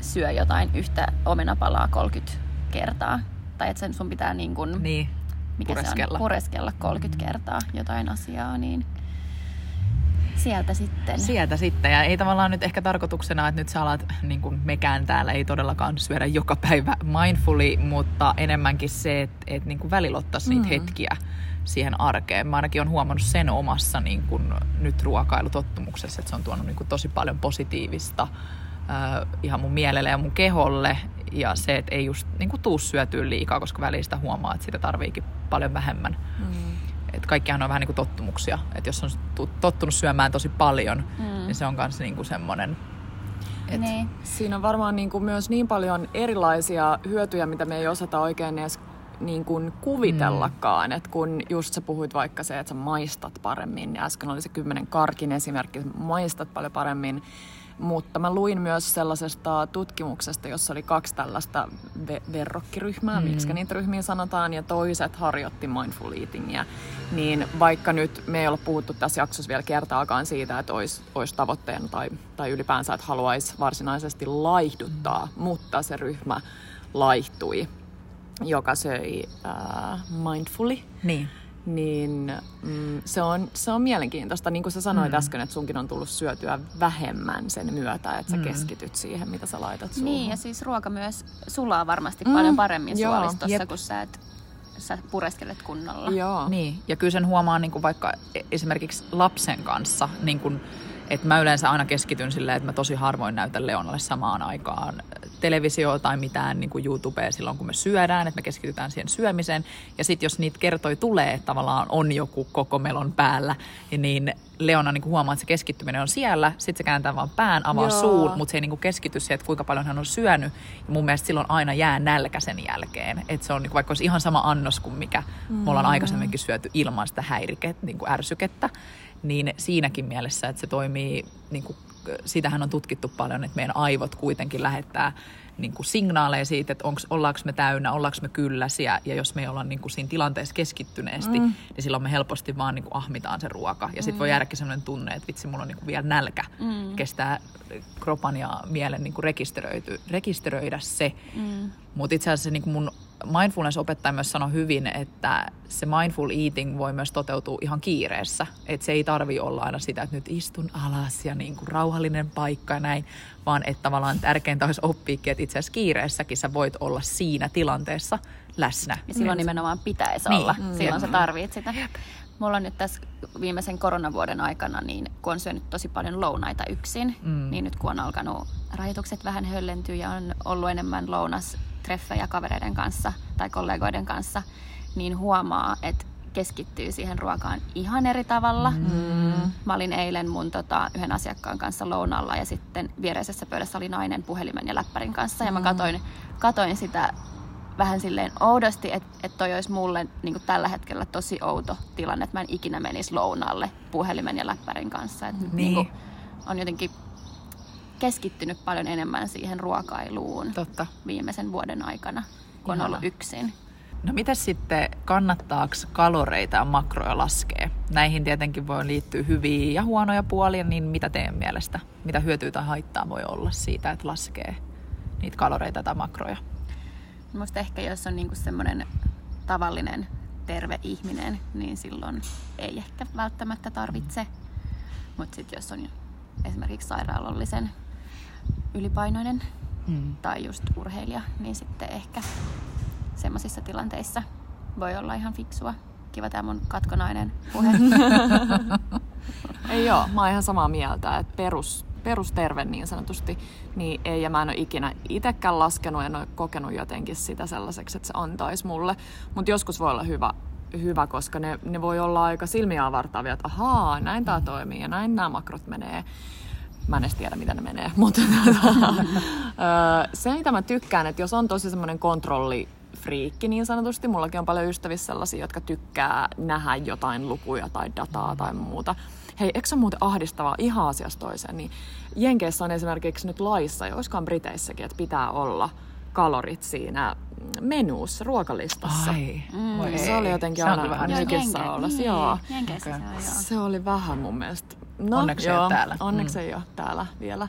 syö jotain yhtä omenapalaa 30 kertaa. Tai että sen sun pitää niin kun, niin. Mikä pureskella. Se on? pureskella 30 mm. kertaa jotain asiaa, niin sieltä sitten. Sieltä sitten. Ja ei tavallaan nyt ehkä tarkoituksena, että nyt sä alat, niin kuin mekään täällä, ei todellakaan syödä joka päivä mindfully, mutta enemmänkin se, että, että niin kuin välillä ottaisi niitä mm. hetkiä siihen arkeen. Mä ainakin on huomannut sen omassa niin kuin nyt ruokailutottumuksessa, että se on tuonut niin kuin tosi paljon positiivista äh, ihan mun mielelle ja mun keholle. Ja se, että ei just niin kuin tuu syötyä liikaa, koska välistä huomaa, että sitä tarviikin paljon vähemmän. Mm että kaikkihan on vähän niin kuin tottumuksia. Että jos on tottunut syömään tosi paljon, mm. niin se on myös niin kuin semmoinen... Et... Niin. Siinä on varmaan niin kuin myös niin paljon erilaisia hyötyjä, mitä me ei osata oikein edes niin kuin kuvitellakaan. Mm. Että kun just sä puhuit vaikka se, että sä maistat paremmin, äsken oli se kymmenen karkin esimerkki, että maistat paljon paremmin, mutta mä luin myös sellaisesta tutkimuksesta, jossa oli kaksi tällaista ve- verrokkiryhmää, mm. miksi niitä ryhmiä sanotaan, ja toiset harjoitti mindful eatingia. Niin vaikka nyt me ei ole puhuttu tässä jaksossa vielä kertaakaan siitä, että olisi, olisi tavoitteena tai, tai ylipäänsä, että haluaisi varsinaisesti laihduttaa, mm. mutta se ryhmä laihtui, joka söi äh, mindfully. Niin niin mm, se, on, se on mielenkiintoista. Niin kuin sä sanoit mm. äsken, että sunkin on tullut syötyä vähemmän sen myötä, että sä mm. keskityt siihen, mitä sä laitat suuhun. Niin, ja siis ruoka myös sulaa varmasti mm. paljon paremmin Joo. suolistossa, kun sä et sä pureskelet kunnolla. Joo. Niin, ja kyllä sen huomaa niin kuin vaikka e- esimerkiksi lapsen kanssa, niin kuin, että mä yleensä aina keskityn silleen, että mä tosi harvoin näytän Leonalle samaan aikaan televisioa tai mitään niin kuin YouTubea silloin, kun me syödään, että me keskitytään siihen syömiseen. Ja sitten jos niitä kertoi tulee, että tavallaan on joku koko melon päällä, niin Leona niin kuin huomaa, että se keskittyminen on siellä, sitten se kääntää vaan pään, avaa Joo. suun, mutta se ei niin kuin keskity siihen, että kuinka paljon hän on syönyt. Ja mun mielestä silloin aina jää nälkä sen jälkeen. Että se on niin kuin, vaikka olisi ihan sama annos kuin mikä mm. me ollaan mm. aikaisemminkin syöty ilman sitä häiriket, niin kuin ärsykettä, niin siinäkin mielessä, että se toimii niin kuin sitähän on tutkittu paljon, että meidän aivot kuitenkin lähettää niin kuin signaaleja siitä, että onks, ollaanko me täynnä, ollaanko me kylläsiä. Ja jos me ei olla niin kuin siinä tilanteessa keskittyneesti, mm. niin silloin me helposti vaan niin kuin ahmitaan se ruoka. Ja sitten mm. voi jäädäkin sellainen tunne, että vitsi, mulla on niin kuin vielä nälkä. Mm. Kestää kropan ja mielen niin kuin rekisteröidä se. Mm. Mutta itse asiassa niin kuin mun mindfulness-opettaja myös sanoi hyvin, että se mindful eating voi myös toteutua ihan kiireessä. Että se ei tarvi olla aina sitä, että nyt istun alas ja niin kuin rauhallinen paikka ja näin, vaan että tavallaan tärkeintä olisi oppiikin, että itse asiassa kiireessäkin sä voit olla siinä tilanteessa läsnä. Ja silloin mm. nimenomaan pitäisi niin. olla. Mm. Silloin sä tarvitset sitä. Mulla on nyt tässä viimeisen koronavuoden aikana, niin kun on syönyt tosi paljon lounaita yksin, mm. niin nyt kun on alkanut rajoitukset vähän höllentyä ja on ollut enemmän lounas treffejä kavereiden kanssa tai kollegoiden kanssa, niin huomaa, että keskittyy siihen ruokaan ihan eri tavalla. Mm. Mä olin eilen mun tota, yhden asiakkaan kanssa lounalla ja sitten viereisessä pöydässä oli nainen puhelimen ja läppärin kanssa. Ja mä mm. katoin, katoin sitä vähän silleen oudosti, että et toi olisi mulle niin tällä hetkellä tosi outo tilanne, että mä en ikinä menisi lounalle puhelimen ja läppärin kanssa. Et, niin. Niin kuin, on jotenkin keskittynyt paljon enemmän siihen ruokailuun Totta. viimeisen vuoden aikana, kun Ihana. on ollut yksin. No mitä sitten, kannattaako kaloreita ja makroja laskea? Näihin tietenkin voi liittyä hyviä ja huonoja puolia, niin mitä teidän mielestä? Mitä hyötyä tai haittaa voi olla siitä, että laskee niitä kaloreita tai makroja? Minusta ehkä jos on niinku semmoinen tavallinen terve ihminen, niin silloin ei ehkä välttämättä tarvitse. Mutta sitten jos on esimerkiksi sairaalollisen ylipainoinen hmm. tai just urheilija, niin sitten ehkä semmoisissa tilanteissa voi olla ihan fiksua. Kiva tämä mun katkonainen puhe. Ei joo, mä oon ihan samaa mieltä, että perus, perusterve niin sanotusti, niin ei, ja mä en ole ikinä itsekään laskenut, en ole kokenut jotenkin sitä sellaiseksi, että se antaisi mulle. Mutta joskus voi olla hyvä, hyvä koska ne, ne voi olla aika silmiä avartavia, että ahaa, näin tämä toimii ja näin nämä makrot menee. Mä en edes tiedä, miten ne menee, mutta se, mitä mä tykkään, että jos on tosi semmoinen kontrolli friikki niin sanotusti. Mullakin on paljon ystävissä sellaisia, jotka tykkää nähdä jotain lukuja tai dataa tai muuta. Hei, eikö se muuten ahdistavaa ihan asiasta toiseen? Niin Jenkeissä on esimerkiksi nyt laissa, ja olisikohan Briteissäkin, että pitää olla kalorit siinä menuussa, ruokalistassa. Ai, mm. Se oli jotenkin aina vähän nykissä olla. Niin, joo. okay. se, se oli vähän mun mielestä. No, onneksi joo, ei ole täällä. Onneksi mm. ei ole täällä vielä.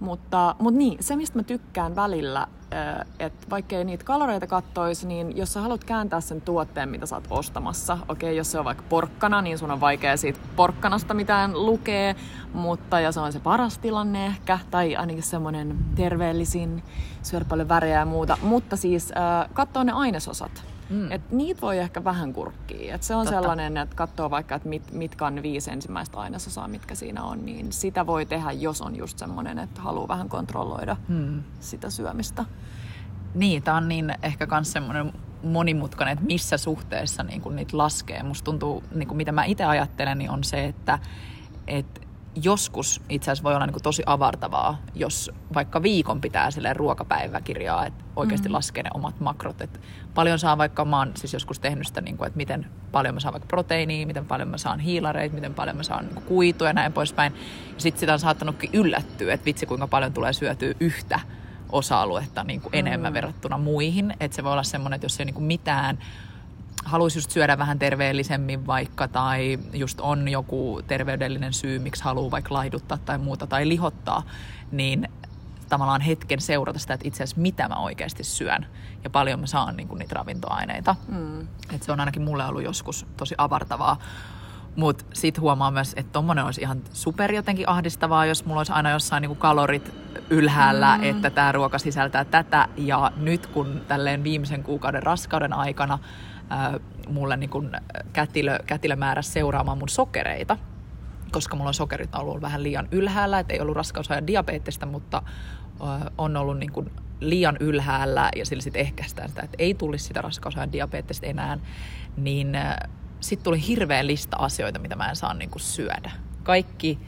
Mutta, mutta niin, se mistä mä tykkään välillä, että vaikka ei niitä kaloreita kattoisi, niin jos sä haluat kääntää sen tuotteen, mitä sä oot ostamassa, okei, okay, jos se on vaikka porkkana, niin sun on vaikea siitä porkkanasta mitään lukee, mutta ja se on se paras tilanne ehkä, tai ainakin semmoinen terveellisin, syödä paljon värejä ja muuta, mutta siis äh, katsoo ne ainesosat, Mm. Et niitä voi ehkä vähän kurkkia. Et se on Totta. sellainen, että katsoo vaikka, että mit, mitkä on viisi ensimmäistä ainesosaa, mitkä siinä on, niin sitä voi tehdä, jos on just semmoinen, että haluaa vähän kontrolloida mm. sitä syömistä. Niin, tämä on niin ehkä myös semmoinen monimutkainen, että missä suhteessa niin kun niitä laskee. Musta tuntuu, niin kuin mitä mä itse ajattelen, niin on se, että, että joskus itse asiassa voi olla niin kuin tosi avartavaa, jos vaikka viikon pitää sille ruokapäiväkirjaa, että oikeasti mm. laskee ne omat makrot. Että paljon saa vaikka, mä oon siis joskus tehnyt sitä, niin kuin, että miten paljon mä saan vaikka proteiiniä, miten paljon mä saan hiilareita, miten paljon mä saan niin kuituja ja näin poispäin. Ja sitten sitä on saattanutkin yllättyä, että vitsi kuinka paljon tulee syötyä yhtä osa-aluetta niin kuin enemmän mm. verrattuna muihin. Että se voi olla semmoinen, että jos ei ole niin kuin mitään haluaisi just syödä vähän terveellisemmin vaikka, tai just on joku terveydellinen syy, miksi haluaa vaikka laiduttaa tai muuta, tai lihottaa, niin tavallaan hetken seurata sitä, että itse asiassa mitä mä oikeasti syön ja paljon mä saan niin kuin, niitä ravintoaineita. Mm. Et se on ainakin mulle ollut joskus tosi avartavaa. Mutta sitten huomaa myös, että tommonen olisi ihan super jotenkin ahdistavaa, jos mulla olisi aina jossain niinku kalorit ylhäällä, mm. että tämä ruoka sisältää tätä. Ja nyt kun tälleen viimeisen kuukauden raskauden aikana äh, mulle niin kun kätilö, kätilö määräsi seuraamaan mun sokereita, koska mulla on sokerit ollut vähän liian ylhäällä, että ei ollut raskausajan diabeettista, mutta äh, on ollut niin kun liian ylhäällä ja sillä sitten ehkäistään sitä, että ei tulisi sitä raskausajan diabeettista enää, niin sitten tuli hirveä lista asioita, mitä mä en saa niin syödä. Kaikki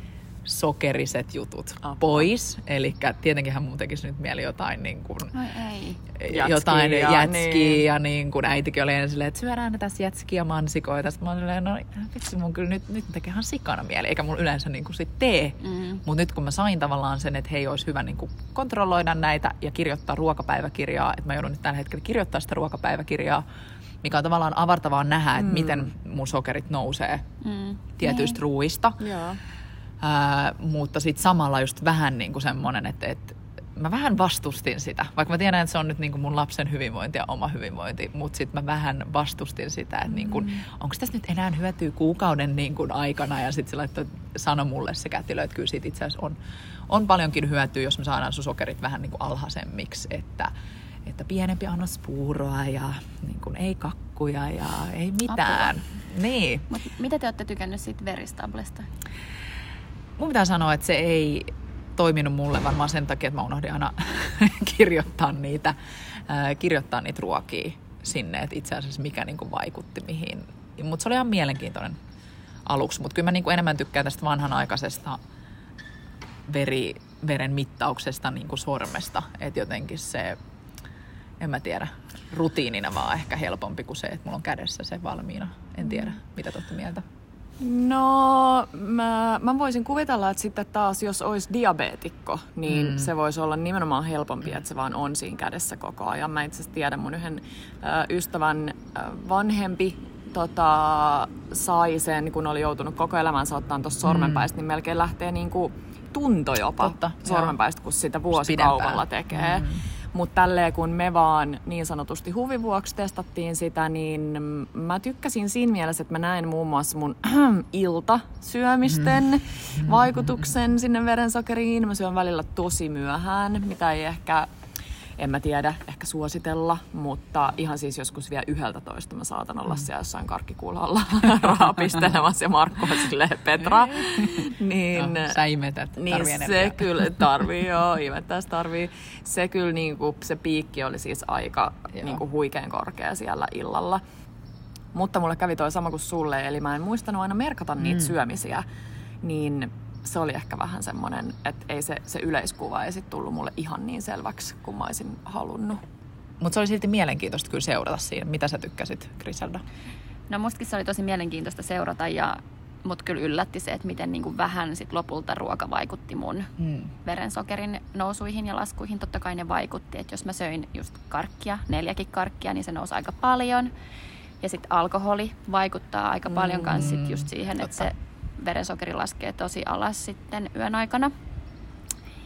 sokeriset jutut Apua. pois. Eli tietenkinhän mun tekisi nyt mieli jotain niin kuin, ei. Jätski jotain ja, jätskiä niin. ja niin kuin äitikin oli ensin silleen, että syödään tässä jätskiä mansikoita. Sitten mä olin silleen, no vitsi mun kyllä nyt, nyt tekee ihan sikana mieli, eikä mun yleensä niin kuin sit tee. Mm. Mutta nyt kun mä sain tavallaan sen, että hei olisi hyvä niin kuin kontrolloida näitä ja kirjoittaa ruokapäiväkirjaa, että mä joudun nyt tällä hetkellä kirjoittaa sitä ruokapäiväkirjaa, mikä on tavallaan avartavaa nähdä, että mm. miten mun sokerit nousee mm. tietyistä niin. ruuista. Joo. Ää, mutta sitten samalla just vähän niin kuin semmoinen, että, että mä vähän vastustin sitä, vaikka mä tiedän, että se on nyt niin kuin mun lapsen hyvinvointi ja oma hyvinvointi, mutta sitten mä vähän vastustin sitä, että niin kuin, mm. onko tässä nyt enää hyötyä kuukauden niin kuin aikana ja sitten se laittoi, sanoi mulle se kätilö, että kyllä siitä itse asiassa on, on paljonkin hyötyä, jos me saadaan sun sokerit vähän niin kuin alhaisemmiksi, että, että pienempi annos puuroa ja niin kuin ei kakkuja ja ei mitään. Apua. Niin. Mut mitä te olette tykännyt siitä veristablesta? Mun pitää sanoa, että se ei toiminut mulle varmaan sen takia, että mä unohdin aina kirjoittaa niitä, äh, kirjoittaa niitä ruokia sinne, että itse asiassa mikä niin kuin vaikutti mihin. Mutta se oli ihan mielenkiintoinen aluksi, mutta kyllä mä niin kuin enemmän tykkään tästä vanhanaikaisesta veri, veren mittauksesta niin kuin sormesta, että jotenkin se, en mä tiedä, rutiinina vaan ehkä helpompi kuin se, että mulla on kädessä se valmiina. En tiedä, mitä te mieltä. No, mä, mä voisin kuvitella, että sitten taas, jos olisi diabeetikko, niin mm. se voisi olla nimenomaan helpompi, että se vaan on siinä kädessä koko ajan. Mä itse asiassa tiedän mun yhden äh, ystävän äh, vanhempi tota, sai sen, kun oli joutunut koko elämänsä ottaa tuossa sormenpäistä, mm. niin melkein lähtee niin kuin tunto jopa Totta, sormenpäistä, kun sitä vuosikaupalla tekee. Mm. Mutta tälleen kun me vaan niin sanotusti huvin vuoksi testattiin sitä, niin mä tykkäsin siinä mielessä, että mä näin muun muassa mun iltasyömisten mm. vaikutuksen sinne verensokeriin. Mä syön välillä tosi myöhään, mitä ei ehkä en mä tiedä, ehkä suositella, mutta ihan siis joskus vielä yhdeltä toista mä saatan olla mm. siellä jossain karkkikuulalla raapistelemassa ja Markku on silleen Petra. niin, no, sä imetät, niin se kyllä tarvii, joo, imettäis tarvii. Se kyllä niin kuin, se piikki oli siis aika niin kuin, huikean korkea siellä illalla. Mutta mulle kävi toi sama kuin sulle, eli mä en muistanut aina merkata niitä mm. syömisiä. Niin se oli ehkä vähän semmoinen, että ei se, se yleiskuva ei sit tullut mulle ihan niin selväksi kuin mä olisin halunnut. Mutta se oli silti mielenkiintoista kyllä seurata siinä. Mitä sä tykkäsit, Griselda? No mustakin se oli tosi mielenkiintoista seurata ja mut kyllä yllätti se, että miten niin kuin vähän sit lopulta ruoka vaikutti mun hmm. verensokerin nousuihin ja laskuihin. Totta kai ne vaikutti, että jos mä söin just karkkia, neljäkin karkkia, niin se nousi aika paljon. Ja sitten alkoholi vaikuttaa aika paljon mm, kanssa sit just siihen, että se verensokeri laskee tosi alas sitten yön aikana.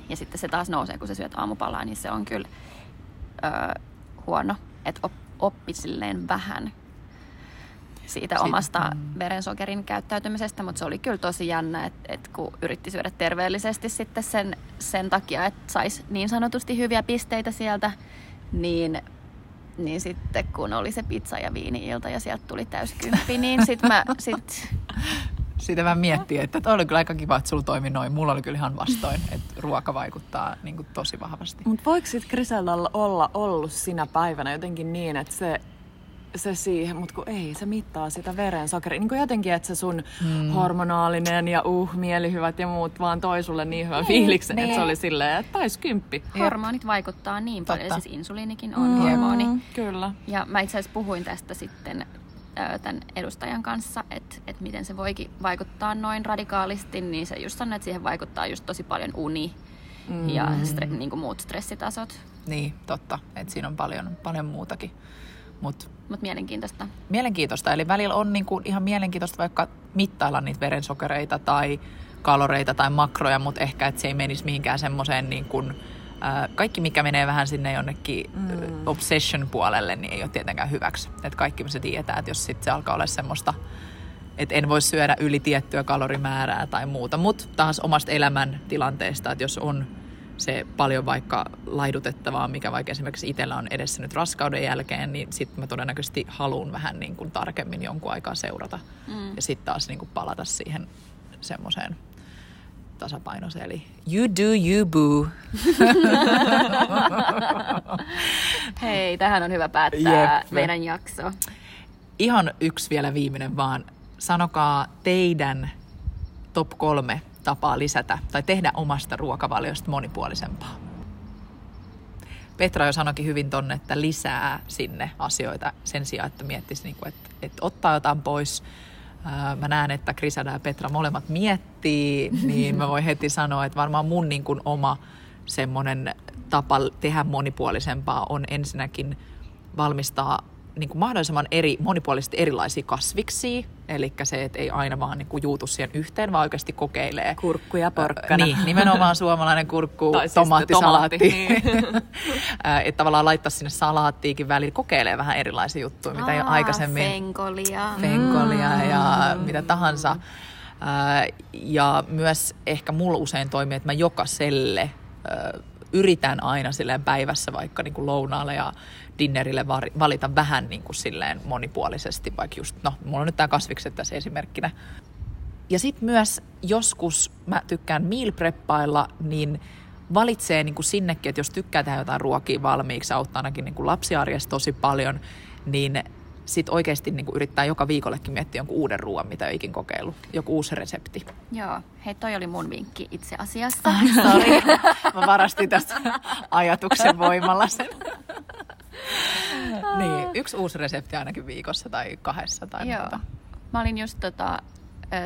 Ja sitten se taas nousee, kun sä syöt aamupalaa, niin se on kyllä öö, huono, että op, oppi silleen vähän siitä omasta mm. verensokerin käyttäytymisestä, mutta se oli kyllä tosi jännä, että, että kun yritti syödä terveellisesti sitten sen, sen takia, että saisi niin sanotusti hyviä pisteitä sieltä, niin niin sitten kun oli se pizza ja viini-ilta ja sieltä tuli täyskymppi, niin sitten mä sit siitä vähän miettii, että toi oli kyllä aika kiva, että sulla toimi noin. Mulla oli kyllä ihan vastoin, että ruoka vaikuttaa niin kuin tosi vahvasti. Mutta voiko sitten Griseldalla olla ollut sinä päivänä jotenkin niin, että se se siihen, mutta kun ei, se mittaa sitä verensokeria. Niin kuin jotenkin, että se sun mm. hormonaalinen ja uh, mielihyvät ja muut vaan toi sulle niin hyvän fiiliksen, niin. että se oli silleen, että taisi kymppi. Hormonit vaikuttaa niin paljon, Totta. siis insuliinikin on mm. hormoni. Kyllä. Ja mä itse asiassa puhuin tästä sitten tämän edustajan kanssa, että, että miten se voikin vaikuttaa noin radikaalisti, niin se just sanoi, että siihen vaikuttaa just tosi paljon uni mm. ja stre, niin kuin muut stressitasot. Niin, totta. Että siinä on paljon, paljon muutakin. Mutta Mut mielenkiintoista. Mielenkiintoista. Eli välillä on niin kuin ihan mielenkiintoista vaikka mittailla niitä verensokereita tai kaloreita tai makroja, mutta ehkä että se ei menisi mihinkään semmoiseen niin kuin, kaikki, mikä menee vähän sinne jonnekin mm. obsession puolelle, niin ei ole tietenkään hyväksi. Että kaikki se tietää, että jos sitten se alkaa olla semmoista, että en voi syödä yli tiettyä kalorimäärää tai muuta. Mutta taas omasta elämäntilanteesta, että jos on se paljon vaikka laidutettavaa, mikä vaikka esimerkiksi itsellä on edessä nyt raskauden jälkeen, niin sitten mä todennäköisesti haluan vähän niin kuin tarkemmin jonkun aikaa seurata. Mm. Ja sitten taas niin kuin palata siihen semmoiseen tasapainoiseen. Eli you do you boo. Hei, tähän on hyvä päättää Jep. meidän jakso. Ihan yksi vielä viimeinen vaan. Sanokaa teidän top kolme tapaa lisätä tai tehdä omasta ruokavaliosta monipuolisempaa. Petra jo sanoikin hyvin tonne, että lisää sinne asioita sen sijaan, että miettisi, niin kuin, että, että ottaa jotain pois. Mä näen, että Krisada ja Petra molemmat miettii, niin mä voin heti sanoa, että varmaan mun niin kuin oma semmoinen tapa tehdä monipuolisempaa on ensinnäkin valmistaa niin kuin mahdollisimman eri, monipuolisesti erilaisia kasviksia. Eli se, että ei aina vaan niin kuin juutu siihen yhteen, vaan oikeasti kokeilee. Kurkku ja porkkana. Niin, nimenomaan suomalainen kurkku, siis tomaattisalaatti. Niin. että tavallaan laittaa sinne salaattiikin väliin, kokeilee vähän erilaisia juttuja, mitä jo aikaisemmin. Fenkolia. Fenkolia mm. ja mitä tahansa. Ja myös ehkä mulla usein toimii, että mä jokaiselle yritän aina silleen päivässä vaikka niin kuin lounaalle ja dinnerille valita vähän niin kuin silleen monipuolisesti, vaikka just, no, mulla on nyt tämä kasvikset tässä esimerkkinä. Ja sitten myös joskus mä tykkään meal preppailla, niin valitsee niin kuin sinnekin, että jos tykkää tehdä jotain ruokia valmiiksi, auttaa ainakin niin kuin lapsiarjessa tosi paljon, niin sitten oikeasti niin kuin yrittää joka viikollekin miettiä jonkun uuden ruoan, mitä ei ikin kokeillut. Joku uusi resepti. Joo. Hei, toi oli mun vinkki itse asiassa. Ah, sorry. Mä varastin tästä ajatuksen voimalla sen. niin, yksi uusi resepti ainakin viikossa tai kahdessa tai Joo. muuta. Mä olin just tota,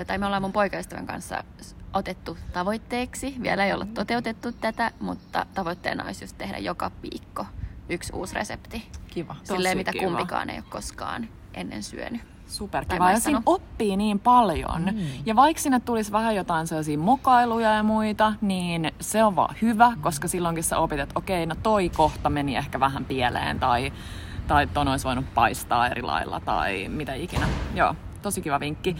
tai me ollaan mun poikaystävän kanssa otettu tavoitteeksi. Vielä ei olla toteutettu tätä, mutta tavoitteena olisi just tehdä joka viikko yksi uusi resepti. Kiva. Silleen, mitä kiva. kumpikaan ei ole koskaan ennen syönyt. Superkiva. Ja siinä oppii niin paljon. Mm. Ja vaikka sinne tulisi vähän jotain sellaisia mokailuja ja muita, niin se on vaan hyvä, mm. koska silloinkin sä opit, että okei, no toi kohta meni ehkä vähän pieleen tai, tai ton olisi voinut paistaa eri lailla tai mitä ikinä. Joo, tosi kiva vinkki.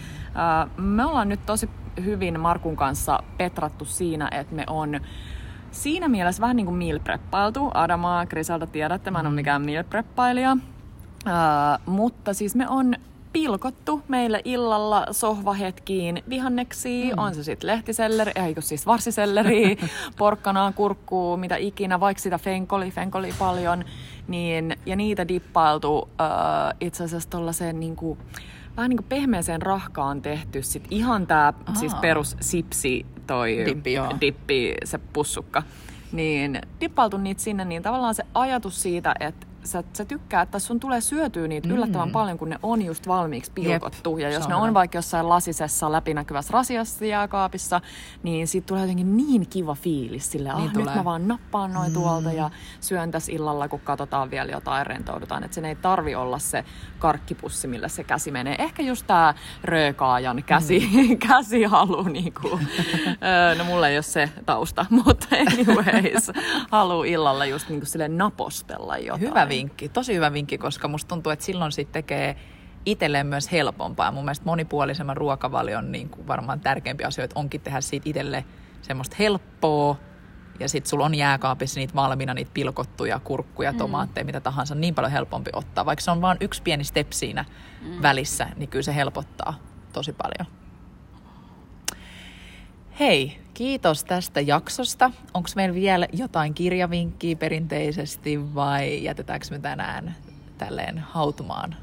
Me ollaan nyt tosi hyvin Markun kanssa petrattu siinä, että me on siinä mielessä vähän niin kuin meal preppailtu. Adamaa, Grisalda tiedätte, mä en ole mikään meal preppailija. Uh, mutta siis me on pilkottu meille illalla sohvahetkiin vihanneksi, mm. on se sitten lehtiselleri, eikö siis varsiselleri, porkkanaa, kurkkuu, mitä ikinä, vaikka sitä fenkoli, fenkoli paljon, niin, ja niitä dippailtu uh, itse asiassa tuollaiseen niinku, vähän niin kuin pehmeeseen rahkaan tehty sit ihan Aa. siis perus sipsi toi Dippi, joo. dippi, se pussukka. Niin dippailtu niitä sinne, niin tavallaan se ajatus siitä, että sä, sä tykkää, että sun tulee syötyä niitä yllättävän Mm. paljon, kun ne on just valmiiksi pilkottu. ja se jos ne on vaikka jossain lasisessa läpinäkyvässä rasiassa jääkaapissa, niin siitä tulee jotenkin niin kiva fiilis. Sille, Niin ah, tulee. nyt mä vaan nappaan noin Mm. tuolta ja syön tässä illalla, kun katsotaan vielä jotain rentoudutaan. Että sen ei tarvi olla se karkkipussi, millä se käsi menee. Ehkä just tää röökaajan käsi, Mm. käsihalu. Niinku. Öö, no mulla ei ole se tausta, mutta anyways, halu illalla just niinku sille napostella jotain. Hyvä vinkki, tosi hyvä vinkki, koska musta tuntuu, että silloin sit tekee itselleen myös helpompaa. Mun mielestä monipuolisemman ruokavalion niin kuin varmaan tärkeimpiä asioita onkin tehdä siitä itselle semmoista helppoa. Ja sit sulla on jääkaapissa niitä valmiina, niitä pilkottuja kurkkuja, tomaatteja, mitä tahansa, niin paljon helpompi ottaa. Vaikka se on vain yksi pieni step siinä mm. välissä, niin kyllä se helpottaa tosi paljon. Hei, kiitos tästä jaksosta. Onko meillä vielä jotain kirjavinkkiä perinteisesti vai jätetäänkö me tänään tälleen hautumaan,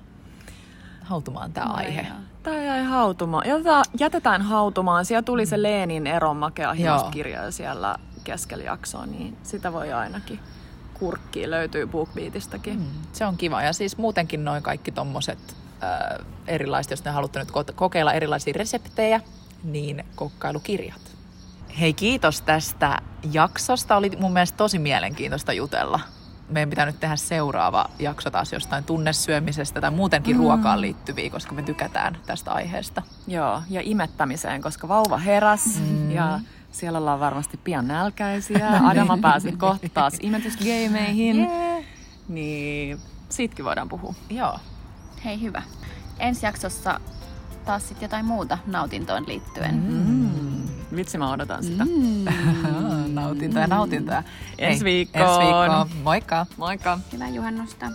hautumaan tämä aihe? Tämä jäi hautumaan. Jota, jätetään hautumaan. Siellä tuli se Leenin eron makea kirja siellä keskellä jaksoa, niin sitä voi ainakin kurkkiin. Löytyy BookBeatistakin. Mm, se on kiva. Ja siis muutenkin noin kaikki tommoset äh, erilaiset, jos ne haluatte nyt ko- kokeilla erilaisia reseptejä, niin kokkailukirjat. Hei, kiitos tästä jaksosta. Oli mun mielestä tosi mielenkiintoista jutella. Meidän pitää nyt tehdä seuraava jakso taas jostain tunnesyömisestä tai muutenkin mm. ruokaan liittyviä, koska me tykätään tästä aiheesta. Joo, ja imettämiseen, koska vauva heräs mm. ja siellä ollaan varmasti pian nälkäisiä. Adama pääsi kohta taas imetysgeimeihin. Yeah. Niin siitäkin voidaan puhua. Joo. Hei hyvä. Ensi jaksossa taas sitten jotain muuta nautintoon liittyen. Mm. Vitsi, mä odotan sitä. Mm. nautintoja, nautintoja. Ensi viikkoon. Ensi viikkoon. Moikka! Moikka! Hyvää juhannusta.